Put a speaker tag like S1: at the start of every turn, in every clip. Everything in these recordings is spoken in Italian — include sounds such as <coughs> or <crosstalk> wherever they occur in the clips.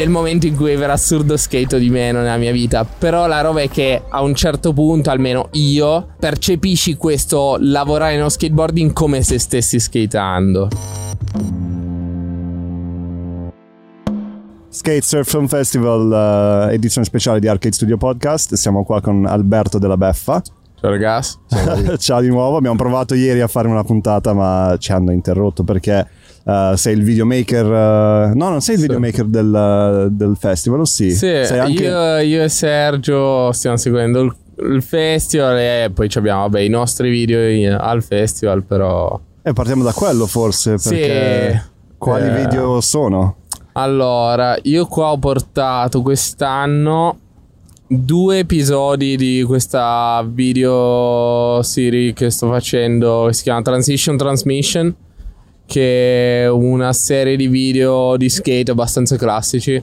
S1: nel momento in cui per assurdo skato di meno nella mia vita. Però la roba è che a un certo punto, almeno io, percepisci questo lavorare nello skateboarding come se stessi skatando.
S2: Skate Surf Film Festival, uh, edizione speciale di Arcade Studio Podcast. Siamo qua con Alberto della Beffa.
S1: Ciao ragazzi. <laughs>
S2: Ciao di nuovo. Abbiamo provato ieri a fare una puntata, ma ci hanno interrotto perché uh, sei il videomaker. Uh, no, non sei il videomaker sì. del, del, festival, o sì?
S1: Sì, anche... io, io, e Sergio stiamo seguendo il, il, festival e poi abbiamo vabbè, i nostri video in, al festival, però.
S2: E partiamo da quello forse, perché sì, quali eh... video sono?
S1: Allora, io qua ho portato quest'anno due episodi di questa video serie che sto facendo che si chiama Transition Transmission che è una serie di video di skate abbastanza classici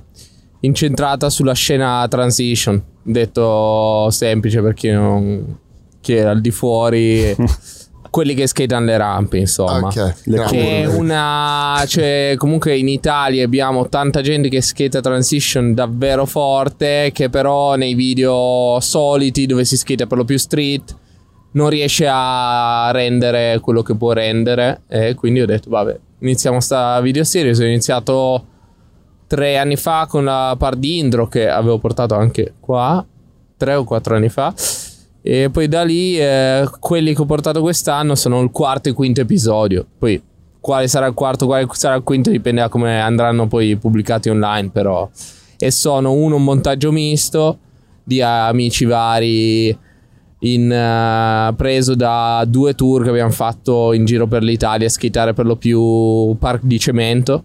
S1: incentrata sulla scena transition detto semplice per chi non chi è al di fuori <laughs> quelli che skatano le rampe, insomma. Okay, che è una. Cioè, comunque in Italia abbiamo tanta gente che skata transition davvero forte. Che però nei video soliti dove si skata per lo più street non riesce a rendere quello che può rendere. E quindi ho detto, vabbè, iniziamo sta video series. Ho iniziato tre anni fa con la par di Indro che avevo portato anche qua. Tre o quattro anni fa. E poi da lì eh, quelli che ho portato quest'anno sono il quarto e quinto episodio. Poi quale sarà il quarto, quale sarà il quinto dipende da come andranno poi pubblicati online però. E sono uno un montaggio misto di amici vari in, uh, preso da due tour che abbiamo fatto in giro per l'Italia a skitare per lo più park di cemento.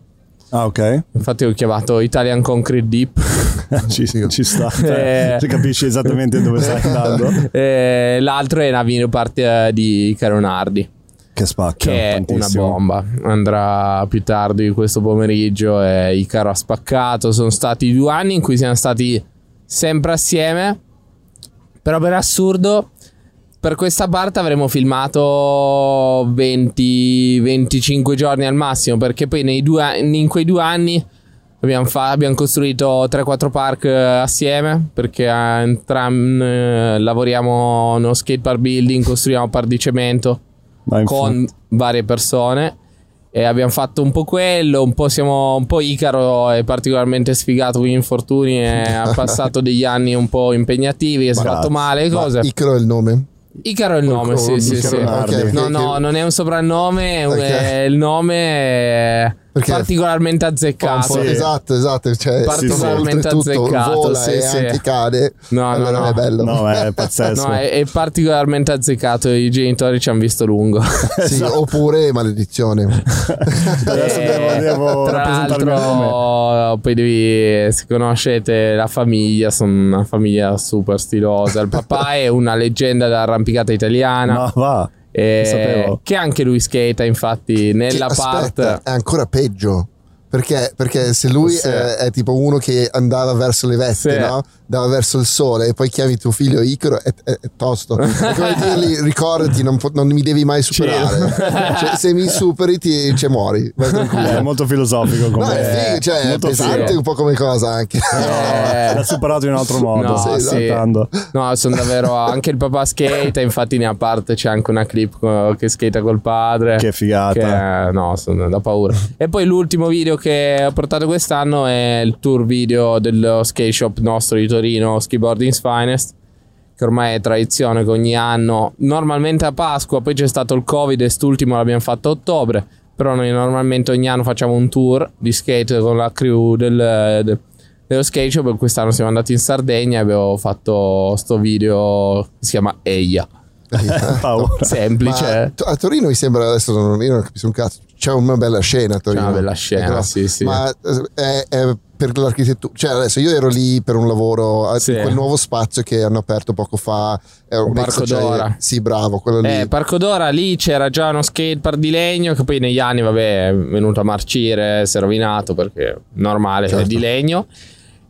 S2: Ah ok.
S1: Infatti ho chiamato Italian Concrete Deep. <laughs>
S2: ci, ci, sta, <laughs> cioè, eh, capisci esattamente dove stai <laughs> andando.
S1: Eh, l'altro è Navino parte eh, di Caronardi.
S2: Che spacca.
S1: Che è una bomba. Andrà più tardi questo pomeriggio e Icaro ha spaccato. Sono stati due anni in cui siamo stati sempre assieme. Però per assurdo, per questa parte avremmo filmato 20-25 giorni al massimo. Perché poi due, in quei due anni Abbiamo, fa- abbiamo costruito 3-4 park eh, assieme perché entrambi eh, lavoriamo nello skatepark building, costruiamo park di cemento con varie persone e abbiamo fatto un po' quello, un po' siamo un po' Icaro è particolarmente sfigato con gli infortuni e ha <laughs> passato degli anni un po' impegnativi, è fatto male cose.
S3: Icaro è il nome?
S1: Icaro è il nome, sì, sì, sì. Okay, no, no, non è un soprannome, è il nome è perché particolarmente azzeccato.
S3: Sì. Esatto, esatto. Cioè,
S1: particolarmente sì, azzeccato.
S3: Vola sì, e sì. anche cade. No, allora no, no. è bello.
S2: No, è <laughs> pazzesco.
S1: No, è, è, particolarmente azzeccato. I genitori ci hanno visto lungo. <laughs>
S3: sì, esatto. oppure maledizione. <laughs>
S2: Adesso devo, devo
S1: tra l'altro, poi devi, se conoscete la famiglia, sono una famiglia super stilosa. Il papà è una leggenda dell'arrampicata italiana.
S2: Ma va.
S1: Eh, che anche lui skata, infatti, nella
S3: che,
S1: parte.
S3: Aspetta, è ancora peggio. Perché, perché se lui sì. è, è, tipo uno che andava verso le vette, sì. no? andava verso il sole e poi chiami tuo figlio Icaro, è, è, è tosto. È come <laughs> dirgli, ricordati, non, non, mi devi mai superare. <laughs> cioè, se mi superi, ti, cioè, muori. <laughs>
S2: È molto filosofico. Come
S3: no, è, figo, cioè, molto è pesante figo. un po' come cosa anche.
S2: Eh, l'ha superato in un altro modo.
S1: No, sì, sì. no sono davvero. Anche il papà skate, infatti, ne a parte c'è anche una clip che skata col padre.
S2: Che figata.
S1: Che, no, sono da paura. E poi l'ultimo video che ho portato quest'anno è il tour video dello skate shop nostro di Torino Skiboarding's Finest che ormai è tradizione che ogni anno normalmente a Pasqua poi c'è stato il covid e quest'ultimo l'abbiamo fatto a ottobre però noi normalmente ogni anno facciamo un tour di skate con la crew del, del dello skate shop quest'anno siamo andati in Sardegna e abbiamo fatto sto video che si chiama Eia. <laughs> Semplice
S3: Ma a Torino mi sembra adesso non, io non capisco un cazzo c'è una bella scena a Torino
S1: c'è una bella scena ecco, sì sì
S3: ma eh, è, è per l'architettura. Cioè, adesso io ero lì per un lavoro sì. in quel nuovo spazio che hanno aperto poco fa.
S1: È un Parco d'Ora.
S3: Sì, bravo, quello lì.
S1: Eh, Parco d'Ora lì c'era già uno skatepark di legno che poi negli anni, vabbè, è venuto a marcire, si è rovinato perché normale, certo. è di legno.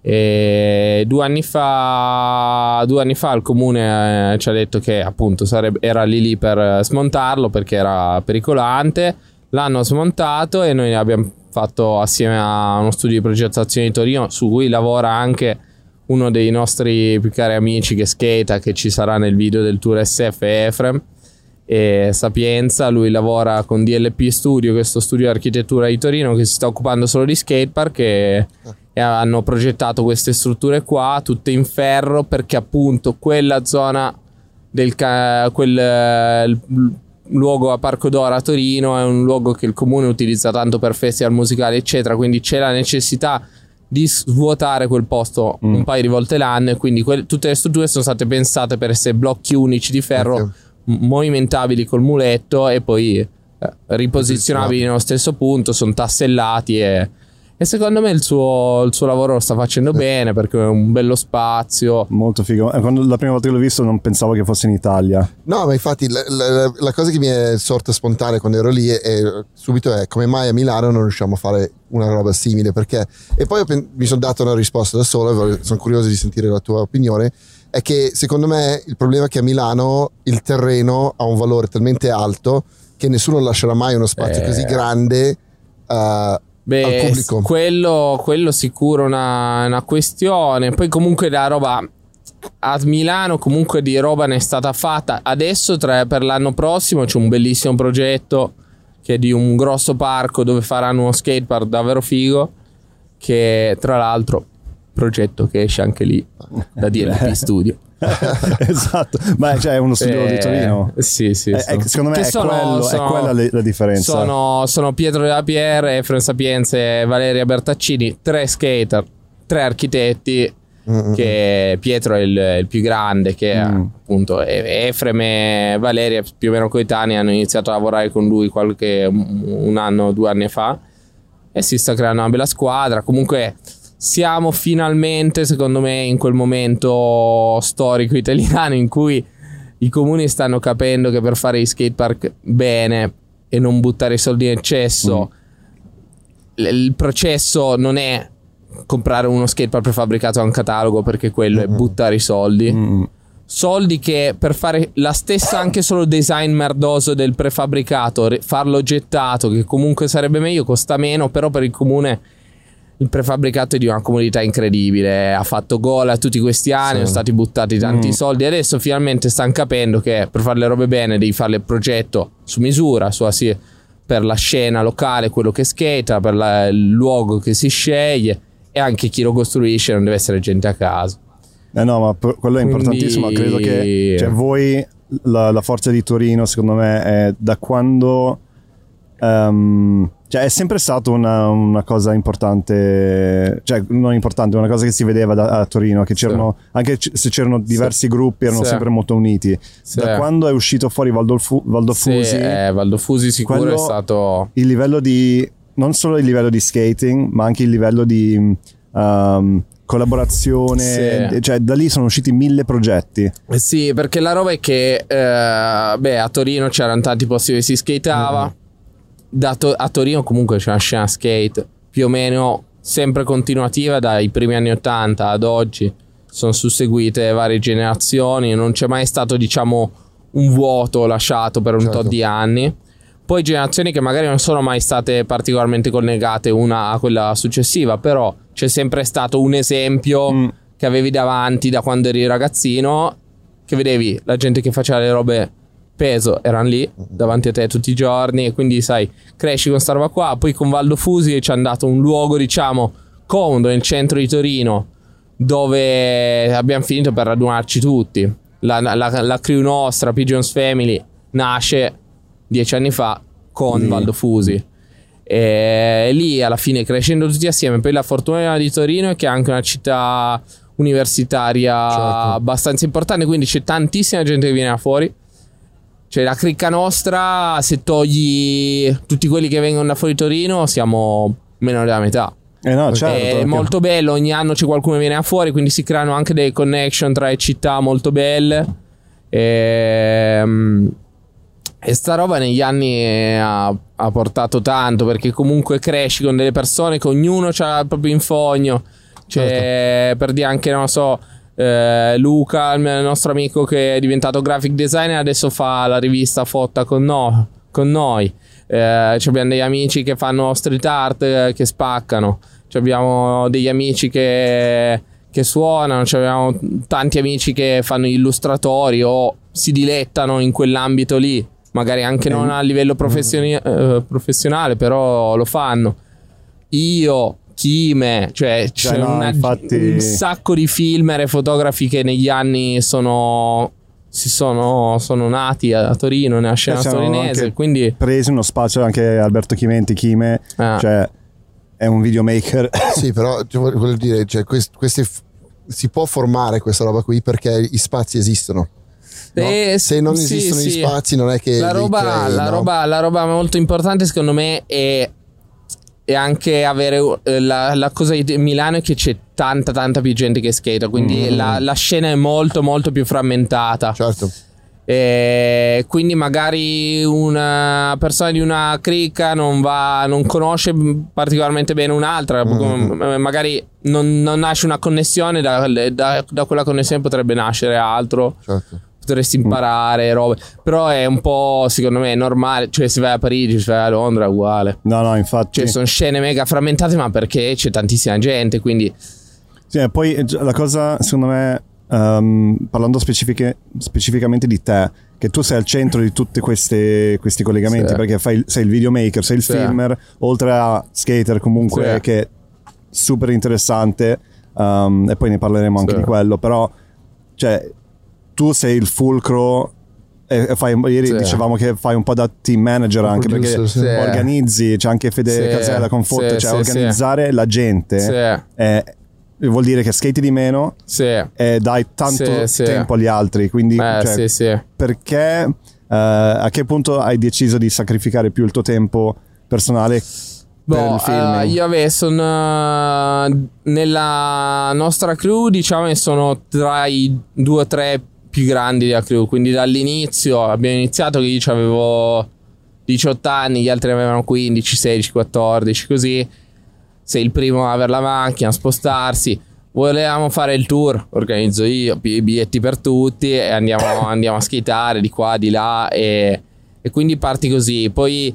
S1: E due anni fa, due anni fa il comune eh, ci ha detto che appunto sarebbe, era lì lì per smontarlo perché era pericolante. L'hanno smontato e noi abbiamo fatto assieme a uno studio di progettazione di Torino su cui lavora anche uno dei nostri più cari amici che skata che ci sarà nel video del tour SF Efrem e Sapienza. Lui lavora con DLP Studio questo studio di architettura di Torino che si sta occupando solo di skatepark e, e hanno progettato queste strutture qua tutte in ferro perché appunto quella zona del ca- quel luogo a Parco d'Oro a Torino è un luogo che il comune utilizza tanto per festival musicali eccetera quindi c'è la necessità di svuotare quel posto mm. un paio di volte l'anno e quindi que- tutte le strutture sono state pensate per essere blocchi unici di ferro okay. m- movimentabili col muletto e poi eh, riposizionabili nello stesso punto, sono tassellati e e secondo me il suo, il suo lavoro lo sta facendo bene perché è un bello spazio.
S2: Molto figo. Eh, quando, la prima volta che l'ho visto non pensavo che fosse in Italia.
S3: No, ma infatti la, la, la cosa che mi è sorta spontanea quando ero lì è, è, subito è come mai a Milano non riusciamo a fare una roba simile perché... E poi pen- mi sono dato una risposta da solo, sono curioso di sentire la tua opinione è che secondo me il problema è che a Milano il terreno ha un valore talmente alto che nessuno lascerà mai uno spazio eh. così grande uh,
S1: Beh, quello, quello sicuro una, una questione. Poi comunque la roba a Milano comunque di roba ne è stata fatta. Adesso tra, per l'anno prossimo c'è un bellissimo progetto che è di un grosso parco dove faranno uno skatepark davvero figo. Che tra l'altro progetto che esce anche lì <laughs> da DLP Studio. <laughs>
S2: esatto, ma cioè, è uno studio eh, di Torino.
S1: Sì, sì.
S2: È, è, secondo me è, sono, quello, sono, è, quella la differenza.
S1: Sono, sono Pietro Della Pierre, Efren Sapienza e Valeria Bertaccini, tre skater, tre architetti. Mm-hmm. Che Pietro è il, il più grande, che mm. appunto Efrem e Valeria più o meno coetanei hanno iniziato a lavorare con lui qualche un anno due anni fa e si sta creando una bella squadra. Comunque siamo finalmente, secondo me, in quel momento storico italiano in cui i comuni stanno capendo che per fare i skatepark bene e non buttare i soldi in eccesso, mm. il processo non è comprare uno skatepark prefabbricato a un catalogo perché quello mm. è buttare i soldi. Mm. Soldi che per fare la stessa anche solo design merdoso del prefabbricato, farlo gettato, che comunque sarebbe meglio, costa meno, però per il comune il prefabbricato è di una comunità incredibile. Ha fatto gol a tutti questi anni, sì. sono stati buttati tanti mm. soldi. Adesso finalmente stanno capendo che per fare le robe bene devi fare il progetto su misura, su, sì, per la scena locale, quello che skata, per la, il luogo che si sceglie e anche chi lo costruisce non deve essere gente a caso.
S2: Eh no, ma quello è importantissimo. Quindi... Credo che cioè, voi, la, la, forza di Torino, secondo me, è da quando. Um, cioè, è sempre stata una, una, cosa importante, cioè, non importante, una cosa che si vedeva da, a Torino, che c'erano, sì. anche c- se c'erano diversi sì. gruppi, erano sì. sempre molto uniti. Da quando è uscito fuori Valdo, Fu- Valdo Fusi,
S1: eh, Valdo Fusi sicuro è stato...
S2: Il livello di, non solo il livello di skating, ma anche il livello di... Um, collaborazione, sì. cioè da lì sono usciti mille progetti.
S1: Eh sì, perché la roba è che eh, beh, a Torino c'erano tanti posti dove si skateava. Mm to- a Torino comunque c'è una scena skate più o meno sempre continuativa dai primi anni 80 ad oggi. Sono susseguite varie generazioni, non c'è mai stato, diciamo, un vuoto lasciato per un certo. tot di anni. Poi generazioni che magari non sono mai state particolarmente collegate una a quella successiva, però c'è sempre stato un esempio mm. che avevi davanti da quando eri ragazzino, che vedevi la gente che faceva le robe peso erano lì davanti a te tutti i giorni e quindi sai cresci con sta roba qua poi con Valdo Fusi ci hanno dato un luogo diciamo comodo nel centro di Torino dove abbiamo finito per radunarci tutti la, la, la crew nostra Pigeons Family nasce dieci anni fa con mm. Valdo Fusi e lì alla fine crescendo tutti assieme poi la fortuna di Torino è che è anche una città universitaria certo. abbastanza importante quindi c'è tantissima gente che viene da fuori cioè, la cricca nostra, se togli tutti quelli che vengono da fuori Torino, siamo meno della metà.
S2: Eh no, certo,
S1: è molto bello, ogni anno c'è qualcuno che viene da fuori, quindi si creano anche delle connection tra le città molto belle. E, ehm, e sta roba negli anni ha, ha, portato tanto perché comunque cresci con delle persone che ognuno ha proprio infogno. Cioè, certo. per dire anche, non so, eh, Luca, il nostro amico che è diventato graphic designer, adesso fa la rivista Fotta con, no, con noi. Eh, abbiamo degli amici che fanno street art eh, che spaccano. Abbiamo degli amici che, che suonano. Abbiamo tanti amici che fanno illustratori o si dilettano in quell'ambito lì. Magari anche non a livello professioni- eh, professionale, però lo fanno. Io Kime, cioè c'è
S2: Cioè, no,
S1: una-
S2: infatti-
S1: un sacco di filmer e fotografi che negli anni sono, si sono, sono nati a, Torino, nella scena
S2: siamo
S1: torinese, quindi
S2: Presi uno spazio anche Alberto Chimenti, Chime,
S1: Ah.
S2: cioè è un videomaker. <laughs>
S3: Sì, però voglio dire, cioè, quest- questi f- si può formare questa roba qui perché gli spazi esistono. no?
S1: Eh,
S3: Se non
S1: sì,
S3: esistono
S1: sì.
S3: gli spazi, non è che.
S1: la roba,
S3: crei,
S1: la,
S3: no?
S1: roba, la roba molto importante secondo me è, è anche avere eh, la, la cosa di Milano è che c'è tanta tanta più gente che skata, quindi
S3: Mm.
S1: la, la scena è molto molto più frammentata.
S3: Certo.
S1: E quindi magari una persona di una cricca non, va, non conosce particolarmente bene un'altra,
S3: Mm-hmm.
S1: magari non, non nasce una connessione, da, da- da quella connessione potrebbe nascere altro,
S3: certo.
S1: Potresti imparare robe, però è un po' secondo me normale, cioè se vai a Parigi, se vai a Londra è uguale.
S2: No, no, infatti.
S1: Cioè sono scene mega frammentate ma perché c'è tantissima gente, quindi
S2: Sì, poi eh, la cosa, secondo me, ehm, parlando specifiche- specificamente di te, che tu sei al centro di tutti questi collegamenti,
S1: Sì.
S2: perché fai sei il videomaker, sei il
S1: Sì.
S2: filmer, oltre a skater comunque,
S1: Sì.
S2: che è super interessante, ehm, e poi ne parleremo anche di quello, però, cioè, tu sei il fulcro... Fai, ieri
S1: Sì.
S2: dicevamo che fai un po' da team manager anche
S3: producer,
S2: perché
S3: sì.
S2: Organizzi, c'è anche Fede
S1: Sì.
S2: Casella con Forte,
S1: Sì,
S2: cioè
S1: sì,
S2: organizzare la gente
S1: sì,
S2: è- vuol dire che skati di meno
S1: sì.
S2: e dai tanto
S1: Sì, sì.
S2: tempo agli altri. Quindi,
S1: Eh,
S2: cioè,
S1: sì, sì.
S2: perché eh, a che punto hai deciso di sacrificare più il tuo tempo personale per
S1: Boh, eh, io avevo sono nella nostra crew, diciamo che sono tra i due o tre più grandi della crew. Quindi dall'inizio abbiamo iniziato che io avevo 18 anni, gli altri avevano 15, 16, 14, così. Sei il primo a avere la macchina, a spostarsi. Volevamo fare il tour, organizzo io, pi- biglietti per tutti e andiamo, <laughs> andiamo a skitare di qua, di là e, e quindi parti così. Poi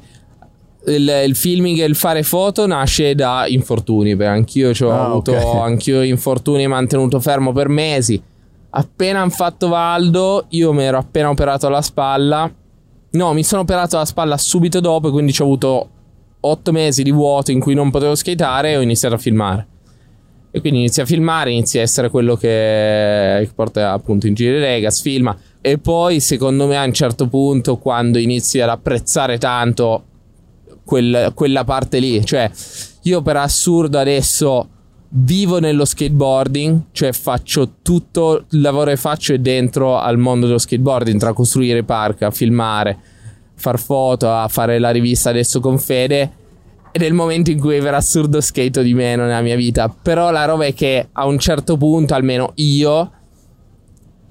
S1: il, il filming e il fare foto nasce da infortuni, perché anch'io ho
S2: Ah,
S1: avuto
S2: ok.
S1: anch'io infortuni mantenuto fermo per mesi. Appena hanno fatto Valdo, io mi ero appena operato alla spalla. No, mi sono operato alla spalla subito dopo, quindi ho avuto otto mesi di vuoto in cui non potevo skateare e ho iniziato a filmare. E quindi inizi a filmare, inizi a essere quello che porta appunto in giro i Regas, filma. E poi, secondo me, a un certo punto, quando inizi ad apprezzare tanto quel- quella parte lì, cioè, io per assurdo adesso vivo nello skateboarding, cioè faccio tutto il lavoro che faccio è dentro al mondo dello skateboarding, tra costruire park, a filmare, far foto, a fare la rivista adesso con Fede. Ed è il momento in cui per assurdo skato di meno nella mia vita. Però la roba è che a un certo punto, almeno io,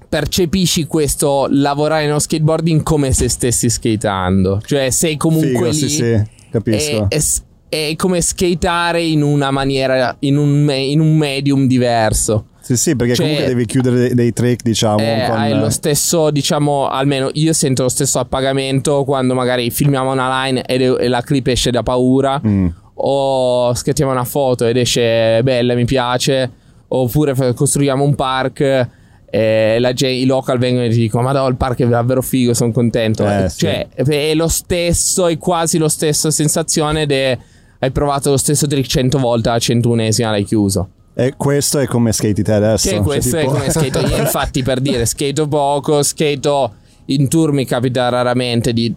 S1: percepisci questo lavorare nello skateboarding come se stessi skateando. Cioè, sei comunque
S2: Figo,
S1: lì.
S2: sì, sì, capisco.
S1: È, è s- è come skateare in una maniera, in un, in un medium diverso.
S2: Sì, sì, perché
S1: Cioè-
S2: comunque devi chiudere dei, trick, diciamo.
S1: Eh,
S2: con-
S1: hai lo stesso, diciamo, almeno io sento lo stesso appagamento quando magari filmiamo una line e la clip esce da paura.
S2: Mm.
S1: O scattiamo una foto ed esce bella, mi piace. Oppure f- costruiamo un park e la i local vengono e ti dicono: Ma no, il park è davvero figo, sono contento.
S2: Eh, sì.
S1: Cioè, è lo stesso, è quasi lo stesso sensazione de hai provato lo stesso trick 100 volte, alla 101esima l'hai chiuso.
S2: E questo è come skati te adesso.
S1: Che
S2: cioè,
S1: questo
S2: tipo-
S1: è come skato io, <laughs> infatti, per dire, skato poco, skato in tour mi capita raramente di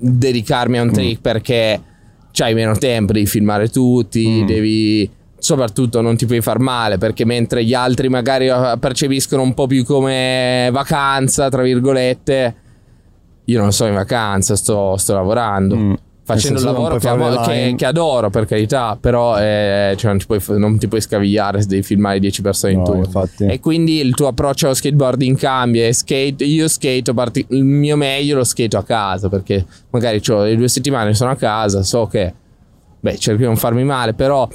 S1: dedicarmi a un trick perché c'hai meno tempo, devi filmare tutti, devi soprattutto non ti puoi far male perché mentre gli altri magari eh, percepiscono un po' più come vacanza, tra virgolette, io non sto in vacanza, sto, sto lavorando.
S2: Mm.
S1: Facendo
S2: non
S1: lavoro che, amo- che- che adoro per carità, però eh, cioè, non, ti puoi, non ti puoi scavigliare se devi filmare 10 persone in
S2: No,
S1: tour.
S2: infatti.
S1: E quindi il tuo approccio allo skateboarding cambia. Skate, io skate parti- il mio meglio lo skate a casa perché magari ho le due settimane sono a casa, so che beh, cerco di non farmi male, però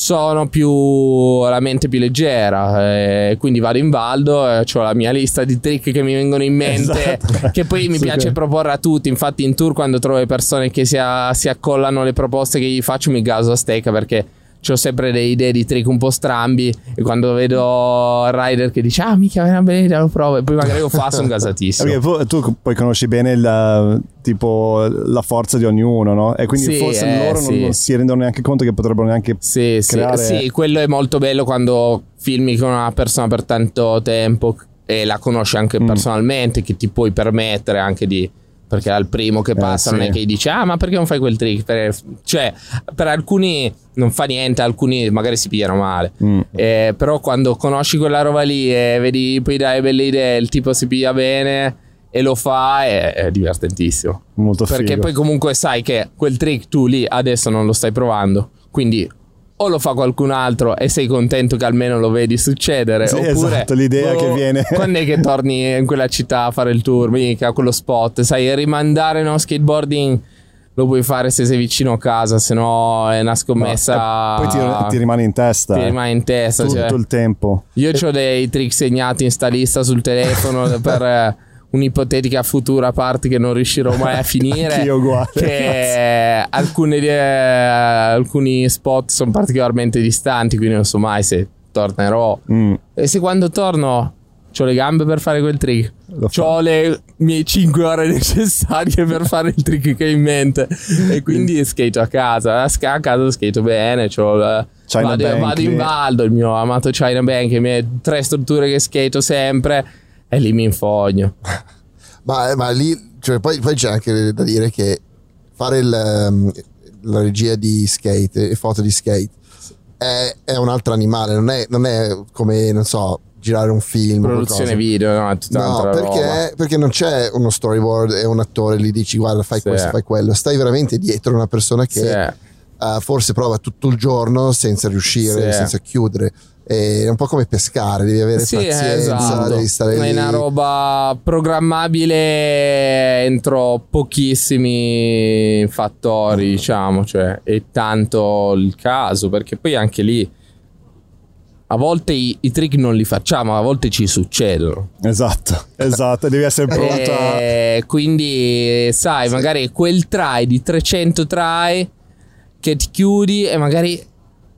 S1: sono più la mente più leggera eh, quindi vado in baldo e ho la mia lista di trick che mi vengono in mente esatto. che poi mi sì, piace che... proporre a tutti infatti in tour quando trovo le persone che si, a, si accollano le proposte che gli faccio mi gaso a stecca perché ho sempre delle idee di trick un po' strambi e quando vedo il rider che dice ah mica è una bella idea lo provo e poi magari lo fa sono <laughs> gasatissimo
S2: okay, tu poi conosci bene la, tipo, la forza di ognuno no? e quindi sì, forse eh, loro sì. non si rendono neanche conto che potrebbero neanche
S1: sì, creare... sì, sì, quello è molto bello quando filmi con una persona per tanto tempo e la conosci anche mm. personalmente che ti puoi permettere anche di perché al primo che eh, passa eh, non è che gli dice ah ma perché non fai quel trick per, cioè per alcuni non fa niente alcuni magari si pigliano male mm. eh, però quando conosci quella roba lì e vedi poi dai belle idee il tipo si piglia bene e lo fa è, è divertentissimo
S2: molto
S1: perché
S2: figo.
S1: poi comunque sai che quel trick tu lì adesso non lo stai provando quindi o lo fa qualcun altro e sei contento che almeno lo vedi succedere. Sì, oppure
S2: esatto, l'idea oh, che viene. <laughs>
S1: quando è che torni in quella città a fare il tour? Mica quello spot, sai, rimandare no skateboarding lo puoi fare se sei vicino a casa, se no è una scommessa.
S2: No, poi ti, ti, rimane in testa.
S1: Ti rimane in testa.
S2: Tutto
S1: cioè.
S2: il tempo.
S1: Io ho dei trick segnati in sta lista sul telefono <laughs> per un'ipotetica futura parte che non riuscirò mai a <laughs> finire.
S2: Io uguale.
S1: Che alcune, eh, alcuni spot sono particolarmente distanti, quindi non so mai se tornerò. Mm. E se quando torno ho le gambe per fare quel trick. Ho le mie 5 ore necessarie per fare il trick che ho in mente. E quindi skate a casa. A casa skate bene. C'ho vado, vado in baldo, il mio amato China Bank, le mie tre strutture che skate sempre e lì mi infogno. <laughs>
S3: ma, ma, lì, cioè, poi, poi, c'è anche da dire che fare il, um, la regia di skate e foto di skate è, è un altro animale, non è, non è, come, non so, girare un film.
S1: Produzione video, no,
S3: no perché, perché, non c'è uno storyboard e un attore lì dici guarda fai sì. questo, fai quello, stai veramente dietro una persona che sì. uh, forse prova tutto il giorno senza riuscire, sì. senza chiudere è un po' come pescare, devi avere sì, pazienza, esatto. devi stare
S1: lì. È una roba programmabile entro pochissimi fattori, diciamo, cioè è tanto il caso, perché poi anche lì a volte i, i, trick non li facciamo, a volte ci succedono.
S2: Esatto, esatto, devi essere <laughs> pronto.
S1: E quindi, sai, sì. magari quel try di 300 try che ti chiudi e magari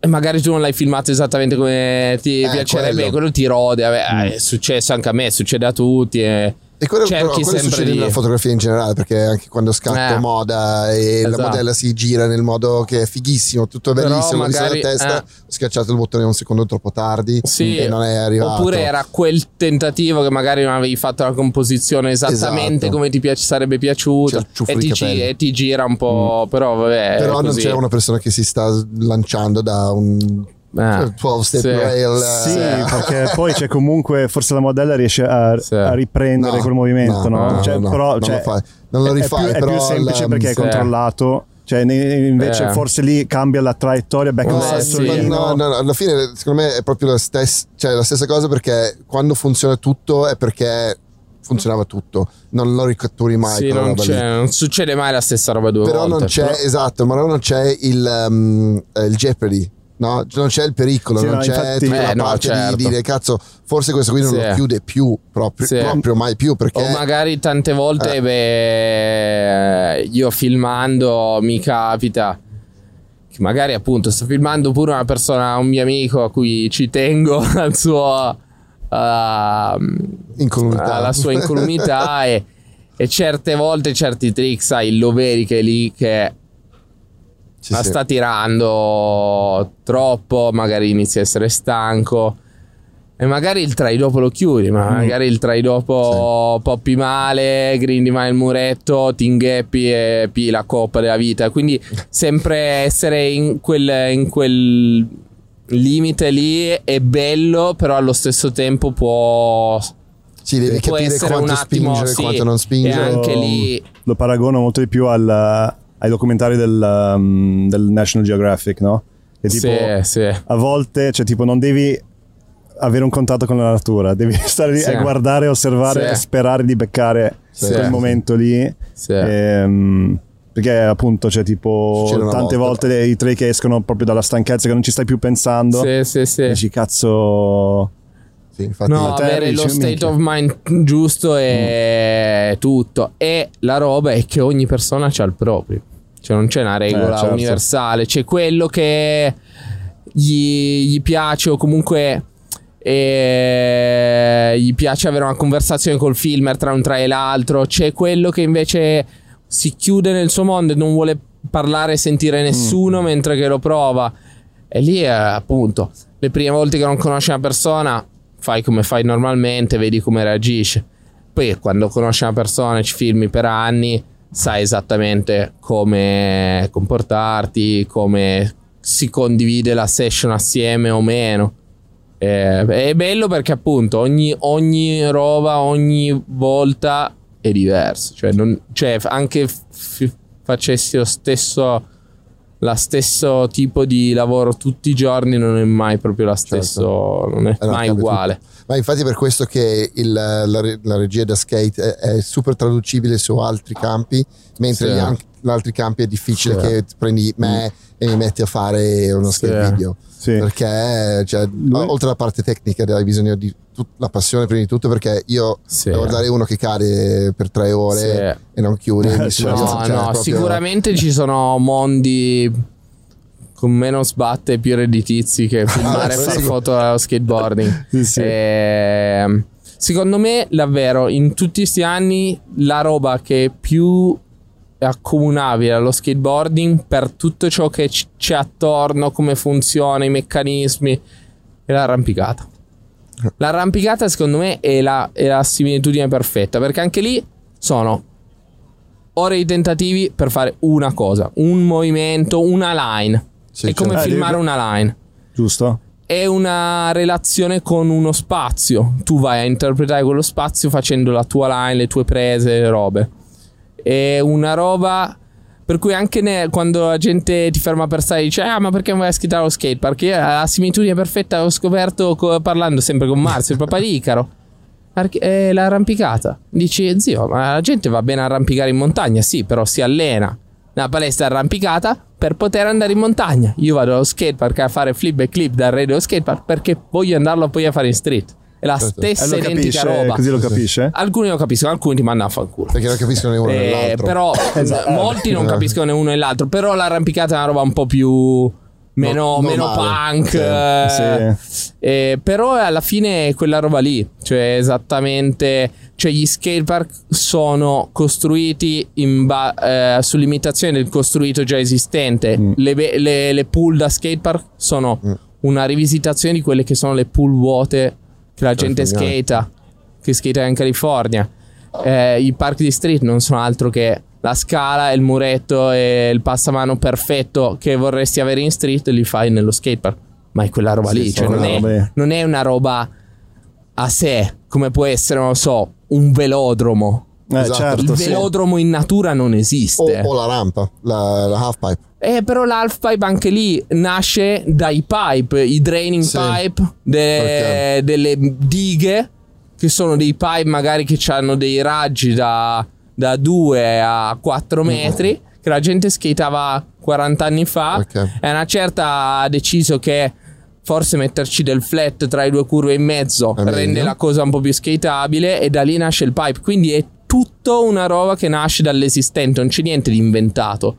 S1: magari tu non l'hai filmato esattamente come ti eh, piacerebbe, quello. quello ti rode. Vabbè, mm. È successo anche a me, succede a tutti. E
S3: e quello, però, quello succede nella fotografia in generale, perché anche quando scatto eh, moda e esatto. la modella si gira nel modo che è fighissimo, tutto bellissimo, magari, la testa, eh. ho schiacciato il bottone un secondo troppo tardi sì, e non è arrivato.
S1: Oppure era quel tentativo che magari non avevi fatto la composizione esattamente esatto. come ti piace, sarebbe piaciuto e ti, e ti, gira un po', mm. però vabbè.
S3: Però non c'è una persona che si sta lanciando da un Ah, 12 step sì. rail
S2: sì, eh. perché poi c'è comunque forse la modella riesce a, sì. a riprendere no, quel movimento no, no? Cioè,
S3: no
S2: però,
S3: non,
S2: cioè,
S3: lo fai. non lo rifai
S2: è più,
S3: è
S2: più semplice perché è controllato cioè, invece eh. forse lì cambia la traiettoria back
S3: no, sì. no, no, alla fine secondo me è proprio la stessa, cioè, la stessa cosa perché quando funziona tutto è perché funzionava tutto, non lo ricatturi mai.
S1: Sì, non, non, succede mai la stessa roba due
S3: però
S1: volte.
S3: Non c'è, però... Esatto, ma non c'è il, um, il Jeopardy No, non c'è il pericolo, sì, non no, c'è infatti, eh, la parte no, certo. di dire cazzo, forse questo qui non sì. lo chiude più, proprio, sì. proprio mai più. Perché...
S1: O magari tante volte, eh. beh, io filmando mi capita che magari appunto sto filmando pure una persona, un mio amico a cui ci tengo <laughs> al suo... Uh,
S3: incolumità.
S1: alla sua incolumità <laughs> e, e, certe volte certi trick sai lo vedi che è lì che sì, ma sì. sta tirando troppo, magari inizia a essere stanco. E magari il try dopo lo chiudi, ma mm. magari il try dopo sì. poppi male, grindi male il muretto, ti ingheppi e pi la coppa della vita. Quindi sempre essere in quel, in quel limite lì è bello, però allo stesso tempo può...
S3: Sì, devi può capire quanto attimo, spingere, sì, quanto non spingere.
S1: E anche lì...
S2: Lo paragono molto di più al ai documentari del, um, del National Geographic, no?
S1: Che tipo, sì, sì.
S2: A volte, cioè, tipo, non devi avere un contatto con la natura, devi <laughs> stare lì sì. a guardare, osservare sì. e sperare di beccare sì. quel momento lì.
S1: Sì. E, um,
S2: Perché appunto c'è tipo tante volta. volte i tre che escono proprio dalla stanchezza che non ci stai più pensando.
S1: Sì, sì, sì.
S2: Dici cazzo
S1: sì, infatti no, avere lo state minchia. of mind giusto è mm. tutto. E la roba è che ogni persona ha il proprio. Cioè non c'è una regola eh, certo. universale. C'è quello che gli, gli piace o comunque e gli piace avere una conversazione col filmer tra un tra e l'altro. C'è quello che invece si chiude nel suo mondo e non vuole parlare e sentire nessuno mm. mentre che lo prova. E lì è appunto le prime volte che non conosci una persona, fai come fai normalmente, vedi come reagisce. Poi quando conosci una persona e ci filmi per anni, sai esattamente come comportarti, come si condivide la session assieme o meno. Eh, è bello perché appunto ogni, ogni roba, ogni volta è diverso. Cioè, non, cioè anche f- facessi lo stesso, la stesso tipo di lavoro tutti i giorni non è mai proprio la stessa, certo. non è eh mai uguale. Tutto.
S3: Ma infatti per questo che il, la, la, regia da skate è, è, super traducibile su altri campi, mentre sì. gli, altri campi è difficile sì. che prendi me mm. e mi metti a fare uno skate sì. video. Perché cioè, oltre alla parte tecnica hai bisogno di la passione prima di tutto perché io sì. guardare uno che cade per tre ore sì. e non chiude <laughs>
S1: no, cioè, no, proprio... sicuramente ci sono mondi con meno sbatte e più redditizi che <laughs> filmare ah, sì. foto allo skateboarding <laughs> sì, sì. E, ehm, secondo me davvero in tutti questi anni la roba che più accomunabile allo skateboarding per tutto ciò che c'è attorno, come funziona, i meccanismi e l'arrampicata. L'arrampicata secondo me è la, è la similitudine perfetta perché anche lì sono ore di tentativi per fare una cosa, un movimento, una line. Sì, è come certo. filmare una line.
S2: Giusto.
S1: È una relazione con uno spazio. Tu vai a interpretare quello spazio facendo la tua line, le tue prese, le robe. È una roba per cui anche ne, quando la gente ti ferma per stare e dice ah ma perché non vai a schittare allo skatepark? Io la similitudine perfetta ho scoperto co- parlando sempre con Marzio, il papà di Icaro. È l'arrampicata. Dici zio ma la gente va bene arrampicare in montagna? Sì però si allena nella palestra arrampicata per poter andare in montagna. Io vado allo skatepark a fare flip e clip dal radio skatepark perché voglio andarlo poi a fare in street. È la certo. stessa identica
S2: capisce,
S1: roba.
S2: Così lo capisce?
S1: Alcuni lo capiscono, alcuni ti mandano a fanculo.
S3: Perché non capiscono né uno né eh, l'altro.
S1: Però <laughs> esatto. molti non capiscono né uno né l'altro. Però l'arrampicata è una roba un po' più meno, no, meno punk. Sì, eh, sì. Eh, però alla fine è quella roba lì. Cioè, esattamente. Cioè, gli skatepark sono costruiti ba- eh, sull'imitazione del costruito già esistente. Mm. Le, le, le, pool da skatepark sono mm. una rivisitazione di quelle che sono le pool vuote che la gente skata, che skata in California. Eh, I parchi di street non sono altro che la scala, il muretto e il passamano perfetto che vorresti avere in street li fai nello skatepark. Ma è quella roba sì, lì, cioè non è, non è, una roba a sé, come può essere, non lo so, un velodromo.
S2: Eh, esatto. certo,
S1: il velodromo sì. in natura non esiste.
S3: O, o la rampa, la, la half pipe.
S1: Eh, però l'half pipe anche lì nasce dai pipe, i draining sì. pipe, de- delle dighe, che sono dei pipe magari che hanno dei raggi da, da 2 a 4 metri, mm-hmm. che la gente skateava 40 anni fa. Okay. E una certa ha deciso che forse metterci del flat tra le due curve in mezzo è rende meglio. la cosa un po' più skateabile e da lì nasce il pipe. Quindi è tutto una roba che nasce dall'esistente, non c'è niente di inventato.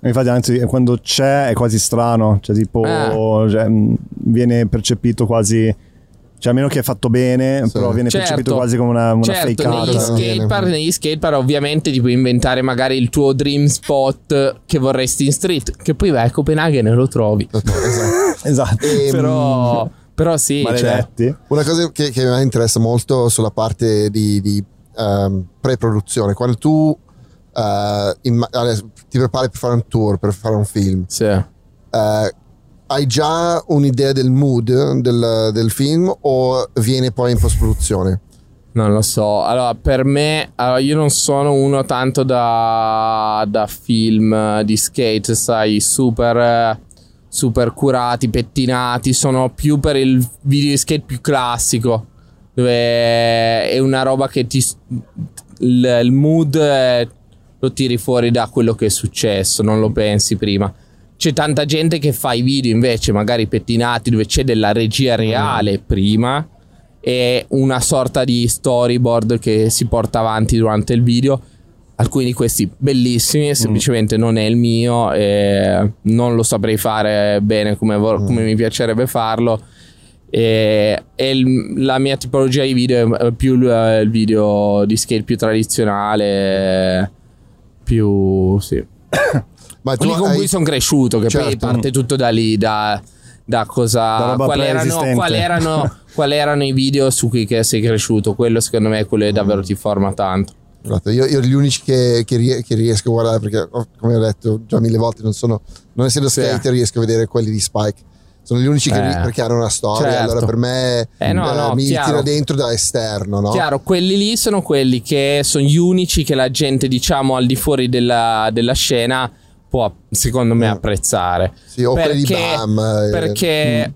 S2: Infatti, anzi, quando c'è è quasi strano, cioè, tipo, ah. cioè, viene percepito quasi. Cioè, a meno che è fatto bene, sì. però viene certo. percepito quasi come una, una
S1: certo,
S2: fake
S1: negli skatepark, negli skatepark, ovviamente, ti puoi inventare magari il tuo dream spot che vorresti in street. Che poi vai a Copenaghen e lo trovi.
S2: esatto. <laughs> esatto.
S1: E, ehm, però, però sì. Cioè,
S3: una cosa che, che mi interessa molto sulla parte di, di um, pre-produzione, quando tu uh, in, ti prepari per fare un tour, per fare un film.
S1: Sì. Uh,
S3: hai già un'idea del mood del, del, film o viene poi in post-produzione?
S1: Non lo so. Allora, per me, allora, io non sono uno tanto da, da film di skate, sai, super, super curati, pettinati. Sono più per il video di skate più classico, dove è una roba che ti. il, il mood lo tiri fuori da quello che è successo, non lo pensi prima. C'è tanta gente che fa i video invece, magari pettinati, dove c'è della regia reale prima e una sorta di storyboard che si porta avanti durante il video. Alcuni di questi bellissimi, semplicemente non è il mio, e non lo saprei fare bene come, vor- come mi piacerebbe farlo. E, il- la mia tipologia di video è più il, il video di scale più tradizionale, più sì. <coughs>
S3: Ma tu
S1: Quelli con
S3: hai-
S1: cui sono cresciuto, che poi
S3: Certo.
S1: parte tutto da lì, da, da cosa. Quali erano, quali, erano, <laughs> quali erano i video su cui che sei cresciuto? Quello secondo me quello è davvero ti forma tanto.
S3: Io, io gli unici che, che che riesco a guardare, perché come ho detto già mille volte, non sono, non essendo
S1: Sì.
S3: skater, riesco a vedere quelli di Spike. Sono gli unici che
S1: Eh.
S3: perché hanno una storia.
S1: Certo.
S3: Allora per me
S1: Eh, no, no,
S3: mi
S1: chiaro.
S3: tira dentro da esterno, no?
S1: Chiaro, quelli lì sono quelli che sono gli unici che la gente, diciamo, al di fuori della, della scena può, secondo me,
S3: Mm.
S1: apprezzare.
S3: Sì, o quelli di
S1: Perché-
S3: Bam. eh,
S1: perché,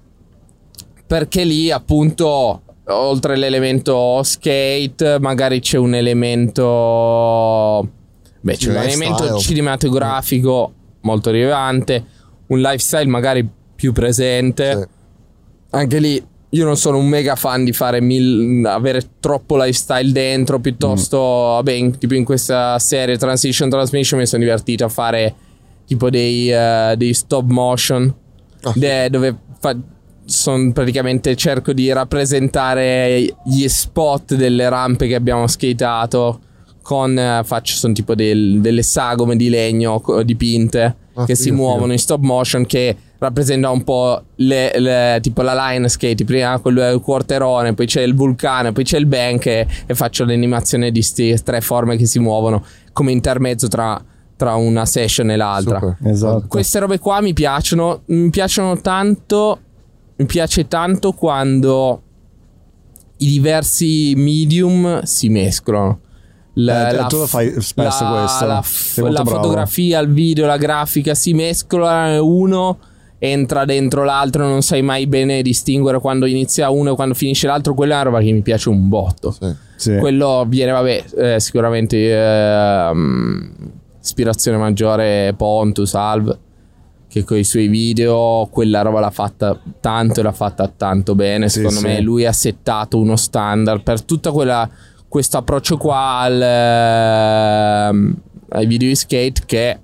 S1: perché lì appunto oltre all'elemento skate magari c'è un elemento beh c'è un elemento cinematografico molto rilevante un lifestyle magari più presente
S3: sì.
S1: anche lì io non sono un mega fan di fare mil- avere troppo lifestyle dentro, piuttosto, vabbè, in- tipo in questa serie Transition Transmission mi sono divertito a fare tipo dei, eh, dei stop motion,
S3: Ah.
S1: de- dove fa- son praticamente cerco di rappresentare gli spot delle rampe che abbiamo skateato con eh, faccio sono tipo del- delle sagome di legno dipinte
S3: Ah,
S1: che si muovono in stop motion che rappresenta un po' le, le- tipo la line skate prima quello è il quarterone poi c'è il vulcano poi c'è il bank e, e faccio l'animazione di queste tre forme che si muovono come intermezzo tra, tra una session e l'altra
S3: Super.
S2: Esatto.
S1: queste robe qua mi piacciono mi piacciono tanto mi piace tanto quando i diversi medium si mescolano La-
S2: Eh,
S1: la
S2: tu lo fai spesso
S1: la-
S2: questo.
S1: la, f- la fotografia, il video, la grafica si mescolano e uno entra dentro l'altro, non sai mai bene distinguere quando inizia uno e quando finisce l'altro. Quella è una roba che mi piace un botto.
S3: Sì.
S2: Sì.
S1: Quello viene, vabbè, eh, sicuramente ehm, ispirazione maggiore Pontus, Alv, che con i suoi video quella roba l'ha fatta tanto e l'ha fatta tanto bene. Secondo
S2: sì.
S1: me lui ha settato uno standard per tutta quella questo approccio qua al, ehm, ai video di skate che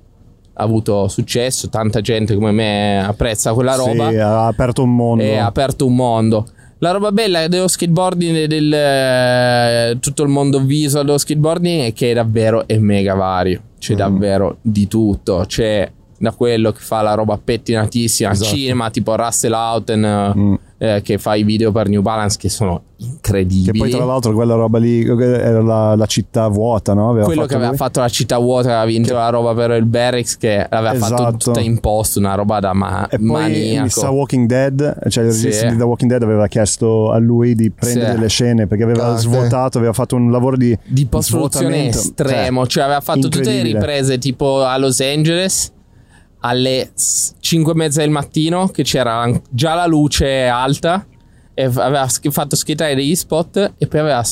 S1: ha avuto successo, tanta gente come me apprezza quella roba
S2: Sì, ha aperto un mondo.
S1: e ha aperto un mondo. La roba bella dello skateboarding e del eh, tutto il mondo visual dello skateboarding è che è davvero è mega vario. C'è
S3: Mm.
S1: davvero di tutto. C'è da quello che fa la roba pettinatissima al
S3: Esatto.
S1: cinema, tipo Russell Houghton eh,
S2: Mm.
S1: Eh, che fa i video per New Balance che sono incredibili.
S2: Che poi tra l'altro quella roba lì era la, la città vuota, no? Aveva
S1: quello
S2: fatto
S1: che aveva
S2: lui?
S1: fatto la città vuota, aveva vinto la roba per il Barracks, che l'aveva fatto
S2: Esatto.
S1: tutta in posto, una roba da ma-
S2: E poi
S1: maniaco.
S2: mi sa Walking Dead, cioè il
S1: Sì.
S2: regista di The Walking Dead aveva chiesto a lui di prendere
S1: Sì.
S2: delle scene perché aveva
S3: Cazzo.
S2: svuotato, aveva fatto un lavoro di,
S1: di post-produzione estremo, cioè, aveva fatto tutte le riprese tipo a Los Angeles alle 5 e mezza del mattino che c'era già la luce alta e aveva sch- fatto schittare degli spot e poi aveva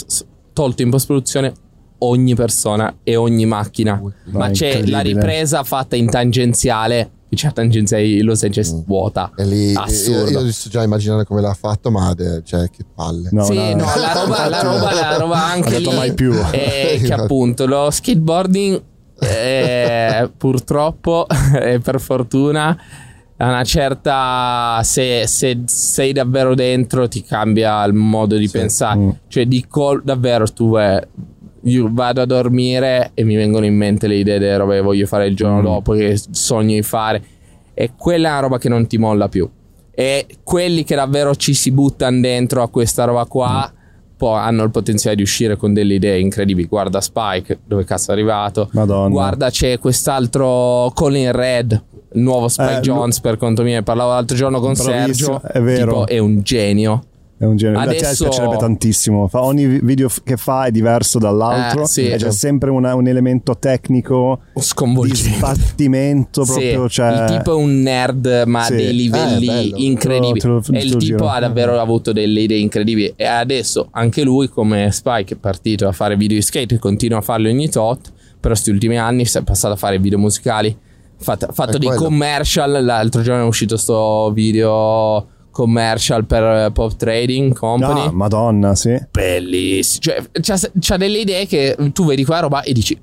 S1: tolto in post-produzione ogni persona e ogni macchina. Ma
S2: Vai,
S1: c'è la ripresa fatta in tangenziale, c'è la tangenziale di Los Angeles
S2: Mm.
S1: vuota.
S3: E lì
S1: Assurdo.
S3: io, io sto già immaginando come l'ha fatto, ma de- cioè, che palle.
S2: No,
S1: sì,
S2: no,
S1: no, la roba, la roba, la roba anche lì
S2: mai più.
S1: è che <laughs> appunto lo skateboarding eh, <laughs> purtroppo <laughs> e per fortuna a una certa se, se sei davvero dentro ti cambia il modo di
S3: Sì.
S1: pensare
S2: Mm.
S1: cioè di col- davvero tu eh, io vado a dormire e mi vengono in mente le idee delle robe che voglio fare il giorno
S2: Mm.
S1: dopo che sogno di fare e quella è una roba che non ti molla più e quelli che davvero ci si buttano dentro a questa roba qua poi hanno il potenziale di uscire con delle idee incredibili guarda Spike dove cazzo è arrivato
S2: Madonna.
S1: guarda c'è quest'altro Colin Red il nuovo Spike
S2: Eh,
S1: Jones per conto mio parlavo l'altro giorno con Sergio
S2: è vero.
S1: tipo è un genio
S2: È un genere. A te
S1: Adesso-
S2: piacerebbe tantissimo. Fa- ogni vi- video che fa è diverso dall'altro.
S1: Eh, sì.
S2: e c'è sempre una- un elemento tecnico di
S1: sconvolgente
S2: sbattimento
S1: Sì,
S2: proprio. Cioè,
S1: il tipo è un nerd ma
S2: Sì.
S1: dei livelli
S3: Eh,
S1: incredibili
S2: Te lo- te lo-
S1: e il tipo
S2: giro.
S1: ha davvero avuto delle idee incredibili e adesso anche lui come Spike è partito a fare video di skate e continua a farlo ogni tot però questi ultimi anni si è passato a fare video musicali, fatto, fatto dei
S3: quello.
S1: commercial, l'altro giorno è uscito sto video commercial per Pop Trading Company.
S2: Ah, madonna, sì.
S1: Bellissimo. Cioè, c'ha, c'ha delle idee che tu vedi qua roba e dici,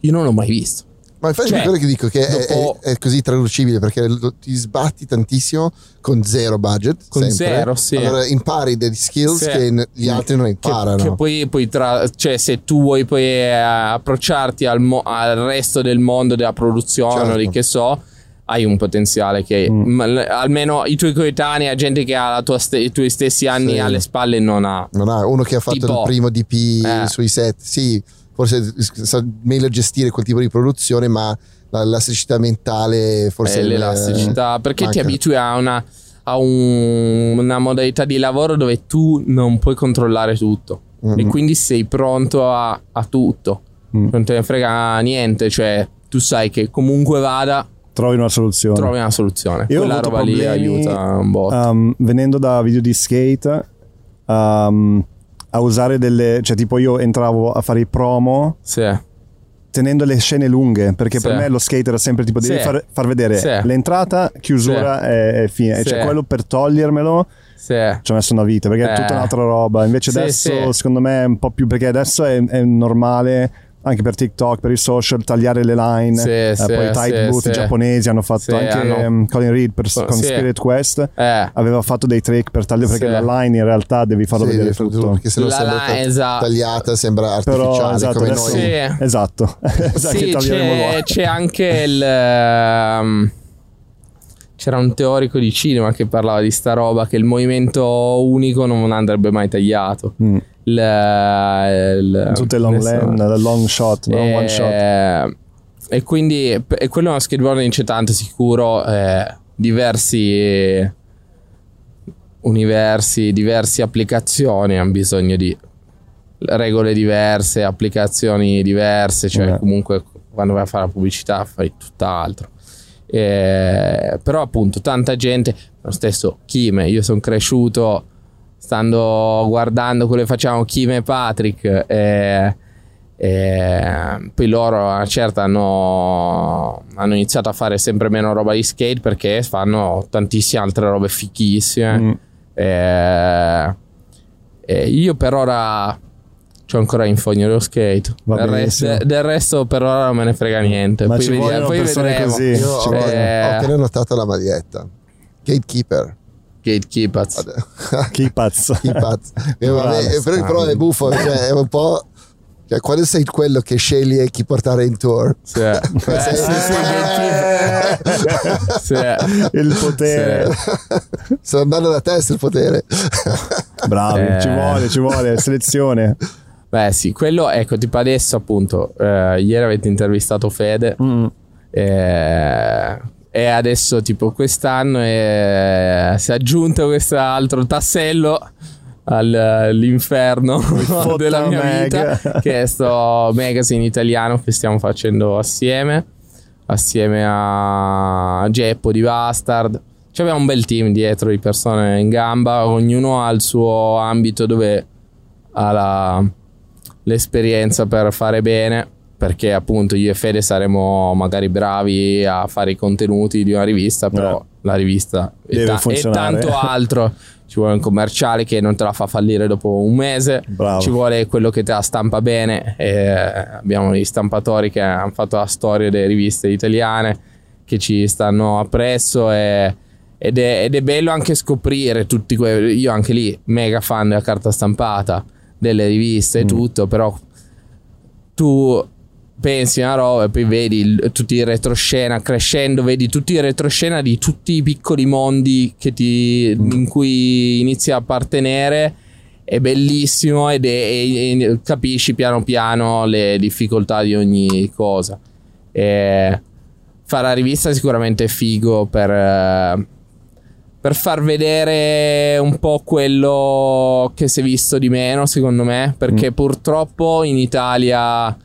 S1: io non l'ho mai visto.
S3: Ma infatti
S1: Cioè,
S3: è quello che dico che è-
S1: dopo-
S3: è, è così traducibile perché ti sbatti tantissimo con zero budget.
S1: Con
S3: sempre.
S1: zero, sì.
S3: Allora impari degli skills
S1: Sì.
S3: che gli altri non
S1: Che,
S3: imparano.
S1: che poi, poi tra, cioè, se tu vuoi poi eh, approcciarti al, mo- al resto del mondo della produzione,
S3: Certo.
S1: o di che so, hai un potenziale che ma- l- almeno i tuoi coetanei, la gente che ha la tua ste- i tuoi stessi anni
S3: Sì.
S1: alle spalle, non ha.
S3: Non ha uno che ha fatto
S1: Tipo-
S3: il primo DP
S1: Eh.
S3: sui set, sì, forse sa meglio gestire quel tipo di produzione, ma la- l'elasticità mentale forse
S1: Eh, l'elasticità, perché ti
S3: manca.
S1: abitui a una, a un- una modalità di lavoro dove tu non puoi controllare tutto
S3: Mm.
S1: e quindi sei pronto a, a tutto,
S2: Mm.
S1: non te ne frega niente, cioè tu sai che comunque vada
S2: Trovi una soluzione.
S1: trovi una soluzione.
S2: Io
S1: Quella roba lì
S2: problemi,
S1: aiuta un botto.
S2: um, venendo da video di skate um, a usare delle cioè tipo io entravo a fare i promo
S1: sì.
S2: tenendo le scene lunghe perché per
S1: Sì.
S2: me lo skate era sempre tipo devi
S1: Sì.
S2: far, far vedere
S1: Sì.
S2: l'entrata chiusura e, e fine cioè quello per togliermelo ci ho messo una vita perché è
S1: Eh.
S2: tutta un'altra roba invece adesso secondo me è un po' più perché adesso è, è normale anche per TikTok, per i social, tagliare le line.
S1: Sì,
S2: Eh,
S1: sì,
S2: poi i tight
S1: sì,
S2: boots
S1: sì.
S2: giapponesi hanno fatto
S1: Sì,
S2: anche
S1: hanno-
S2: ehm, Colin Reed per- con Spirit Quest.
S1: Eh.
S2: Aveva fatto dei trick per tagliare perché
S1: Sì.
S2: la line in realtà devi farlo
S3: Sì,
S2: vedere
S3: fare
S2: tutto.
S3: perché se no
S1: La
S3: sembra
S1: line, esatto.
S3: tagliata, sembra artificiale
S2: Però esatto,
S3: come
S2: adesso,
S3: noi.
S1: Sì.
S2: esatto. <laughs> Esatto,
S1: c'è, c'è anche il. ehm, c'era un teorico di cinema che parlava di sta roba che il movimento unico non andrebbe mai tagliato.
S2: Mm.
S1: Il, il-
S2: Tutte long,
S1: adesso-
S2: lane, long shot, one shot.
S1: Eh, E quindi e quello è uno skateboarding c'è tanto sicuro. eh, diversi universi, diverse applicazioni hanno bisogno di regole diverse, applicazioni diverse. Cioè,
S2: Eh.
S1: comunque, quando vai a fare la pubblicità, fai tutt'altro. Eh, però, appunto, tanta gente, lo stesso Kime, io sono cresciuto stando guardando quello che facevano Kim e Patrick. eh, e poi loro a certa hanno, hanno iniziato a fare sempre meno roba di skate perché fanno tantissime altre robe fichissime.
S2: Mm.
S1: Eh, e io per ora c'ho ancora in fogno lo skate.
S2: Va
S1: Del,
S2: benissimo.
S1: rest- del resto per ora non me ne frega niente.
S2: Ma
S1: poi
S2: ci
S1: vediamo-
S2: vogliono
S1: poi
S2: persone
S1: vedremo.
S2: così.
S3: Io
S2: Ci
S3: ho.
S1: Eh.
S3: ho appena notato la maglietta. Gatekeeper.
S1: Gatekeepers.
S2: Kipaz. <laughs>
S3: Keepaz. <laughs> Eh,
S2: Bravo.
S3: però, è buffo, cioè, è un po'. Cioè, quando sei quello che sceglie chi portare in tour,
S1: Sì. <laughs> Eh,
S3: Sei-
S1: sì, sì. Sì.
S2: Il potere.
S3: sta andando da testa il potere.
S2: Bravi,
S1: Eh.
S2: ci vuole, ci vuole. Selezione.
S1: Beh sì, quello ecco tipo adesso appunto eh, ieri avete intervistato Fede
S2: Mm.
S1: eh, e adesso tipo quest'anno eh, si è aggiunto questo altro tassello al- all'inferno <laughs> della mia
S2: Meg.
S1: vita che è sto magazine italiano che stiamo facendo assieme assieme a Geppo di Bastard Ci abbiamo un bel team dietro di persone in gamba ognuno ha il suo ambito dove ha la- l'esperienza per fare bene perché appunto io e Fede saremo magari bravi a fare i contenuti di una rivista però
S2: Eh.
S1: la rivista è, ta- è tanto altro. Ci vuole un commerciale che non te la fa fallire dopo un mese.
S2: Bravo.
S1: ci vuole quello che te la stampa bene. E abbiamo gli stampatori che hanno fatto la storia delle riviste italiane che ci stanno appresso e- ed, è, ed è bello anche scoprire tutti quelli io anche lì mega fan della carta stampata delle riviste e
S2: Mm.
S1: tutto però tu pensi a una roba e poi vedi il- tutti i retroscena crescendo, vedi tutti i retroscena di tutti i piccoli mondi che ti,
S2: Mm.
S1: in cui inizi a appartenere. È bellissimo ed è, e- e capisci piano piano le difficoltà di ogni cosa. E fare la rivista sicuramente è figo per, eh, per far vedere un po' quello che si è visto di meno, secondo me, perché purtroppo in Italia,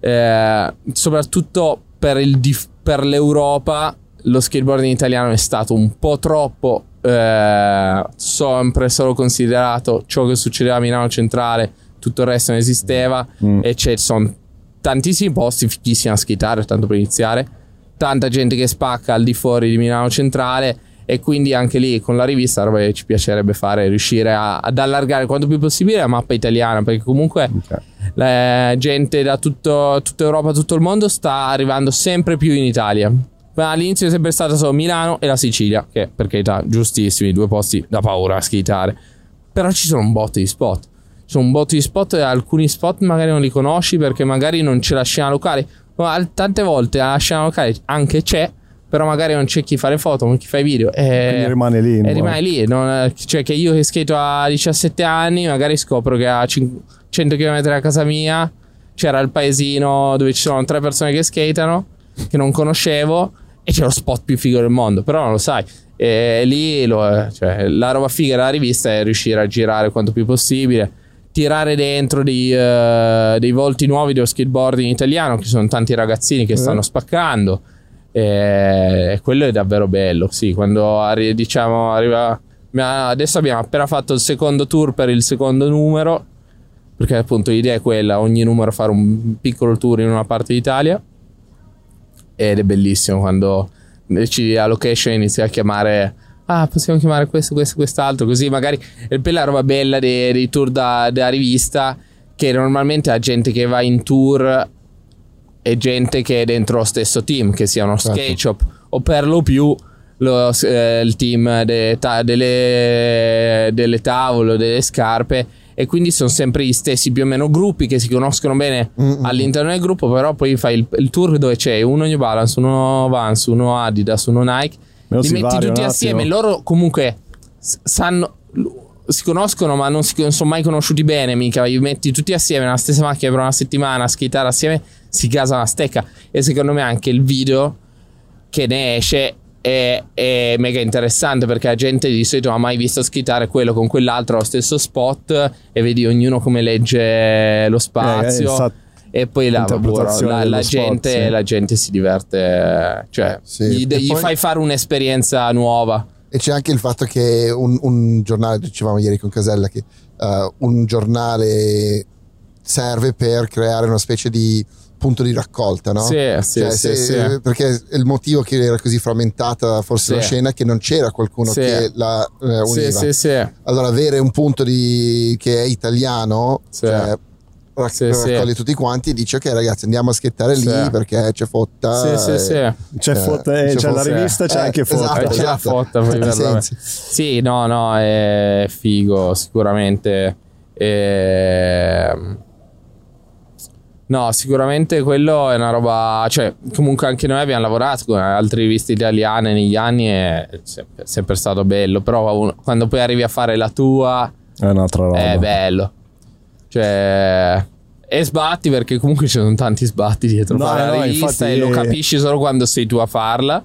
S1: eh, soprattutto per, il dif- per l'Europa, lo skateboarding italiano è stato un po' troppo eh, sempre solo considerato ciò che succedeva a Milano Centrale, tutto il resto non esisteva
S2: Mm.
S1: e ci sono tantissimi posti fichissimi a skitare, tanto per iniziare. Tanta gente che spacca al di fuori di Milano Centrale e quindi anche lì con la rivista roba che ci piacerebbe fare riuscire a, ad allargare quanto più possibile la mappa italiana perché comunque okay. la gente da tutto, tutta Europa, tutto il mondo sta arrivando sempre più in Italia. All'inizio è sempre stata solo Milano e la Sicilia che per carità giustissimi due posti da paura a skitare però ci sono un botto di spot. Ci sono un botto di spot e alcuni spot magari non li conosci perché magari non c'è la scena locale. Ma tante volte la scena locale anche c'è però magari non c'è chi fa le foto, non chi fa i video. E
S2: rimane lì.
S1: E rimane lì. Non, cioè che io che skato a 17 anni, magari scopro che a 100 km da casa mia c'era il paesino dove ci sono tre persone che skatano, che non conoscevo, e c'è lo spot più figo del mondo, però non lo sai. E lì lo, cioè, la roba figa della rivista è riuscire a girare quanto più possibile tirare dentro dei, uh, dei volti nuovi dello skateboard in italiano, che sono tanti ragazzini che eh. stanno spaccando. E quello è davvero bello. Sì, quando arri- diciamo arriva. Adesso abbiamo appena fatto il secondo tour per il secondo numero. Perché appunto l'idea è quella: ogni numero fare un piccolo tour in una parte d'Italia. Ed è bellissimo quando decidi la location e inizi a chiamare. Ah, possiamo chiamare questo, questo, quest'altro. Così magari è per la roba bella dei, dei tour da, della rivista. Che normalmente la gente che va in tour e gente che è dentro lo stesso team, che sia uno certo. skate shop o per lo più lo, eh, il team de, ta, delle, delle tavole o delle scarpe e quindi sono sempre gli stessi più o meno gruppi che si conoscono bene Mm-mm. all'interno del gruppo, però poi fai il, il, tour dove c'è uno New Balance, uno Vans, uno Adidas, uno Nike, li metti tutti assieme, loro comunque sanno si conoscono ma non, si, non sono mai conosciuti bene mica li metti tutti assieme nella stessa macchina per una settimana a skitare assieme si casa una stecca e secondo me anche il video che ne esce è, è, mega interessante perché la gente di solito non ha mai visto skitare quello con quell'altro allo stesso spot e vedi ognuno come legge lo spazio eh, eh, e poi la, la, la, gente, spot, sì. la, gente, si diverte cioè sì. gli, gli poi... fai fare un'esperienza nuova
S3: e c'è anche il fatto che un, un giornale, dicevamo ieri con Casella, che uh, un giornale serve per creare una specie di punto di raccolta, no?
S1: Sì, sì, cioè, sì,
S3: se, sì. Perché il motivo che era così frammentata forse sì. la scena è che non c'era qualcuno sì. che la eh, univa. Sì, sì, sì. Allora avere un punto di, che è italiano, cioè, rac- sì, raccoglie sì. tutti quanti e dice ok ragazzi andiamo a schettare lì perché c'è fotta
S1: sì, sì, sì.
S2: c'è eh, fotta eh, c'è, c'è la rivista c'è eh, anche fotta
S1: esatto, c'è la esatto. fotta poi <laughs> sì no no è figo sicuramente e... No, sicuramente quello è una roba. Cioè, comunque anche noi abbiamo lavorato con altre riviste italiane negli anni e è sempre, sempre stato bello. Però quando poi arrivi a fare la tua.
S2: È un'altra roba.
S1: È bello. Cioè. E sbatti perché comunque ci sono tanti sbatti dietro no, fare no, la rivista infatti... e lo capisci solo quando sei tu a farla.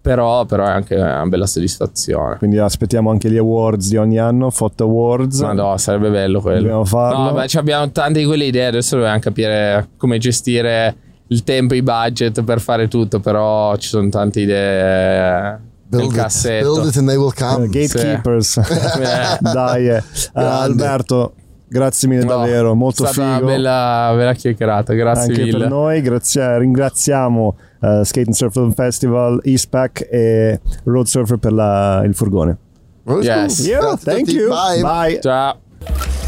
S1: Però, però, è anche una bella soddisfazione.
S2: Quindi aspettiamo anche gli awards di ogni anno, Foto Awards.
S1: Ma no, sarebbe bello quello.
S2: Dobbiamo farlo.
S1: No, beh, abbiamo tante di quelle idee, adesso dobbiamo capire come gestire il tempo e i budget per fare tutto, però ci sono tante idee build nel cassetto.
S3: build it and they will come.
S2: Uh, gatekeepers. <laughs> Dai, uh, Alberto. Grazie mille no, davvero, molto figo. È stata
S1: una bella, bella chiacchierata, grazie
S2: Anche
S1: mille.
S2: per noi, grazie, ringraziamo uh, Skate and Surf Film Festival, Eastpack e Road Surfer per la, il furgone.
S1: Yes.
S2: Yeah, thank you.
S3: Bye.
S2: Bye.
S1: Ciao.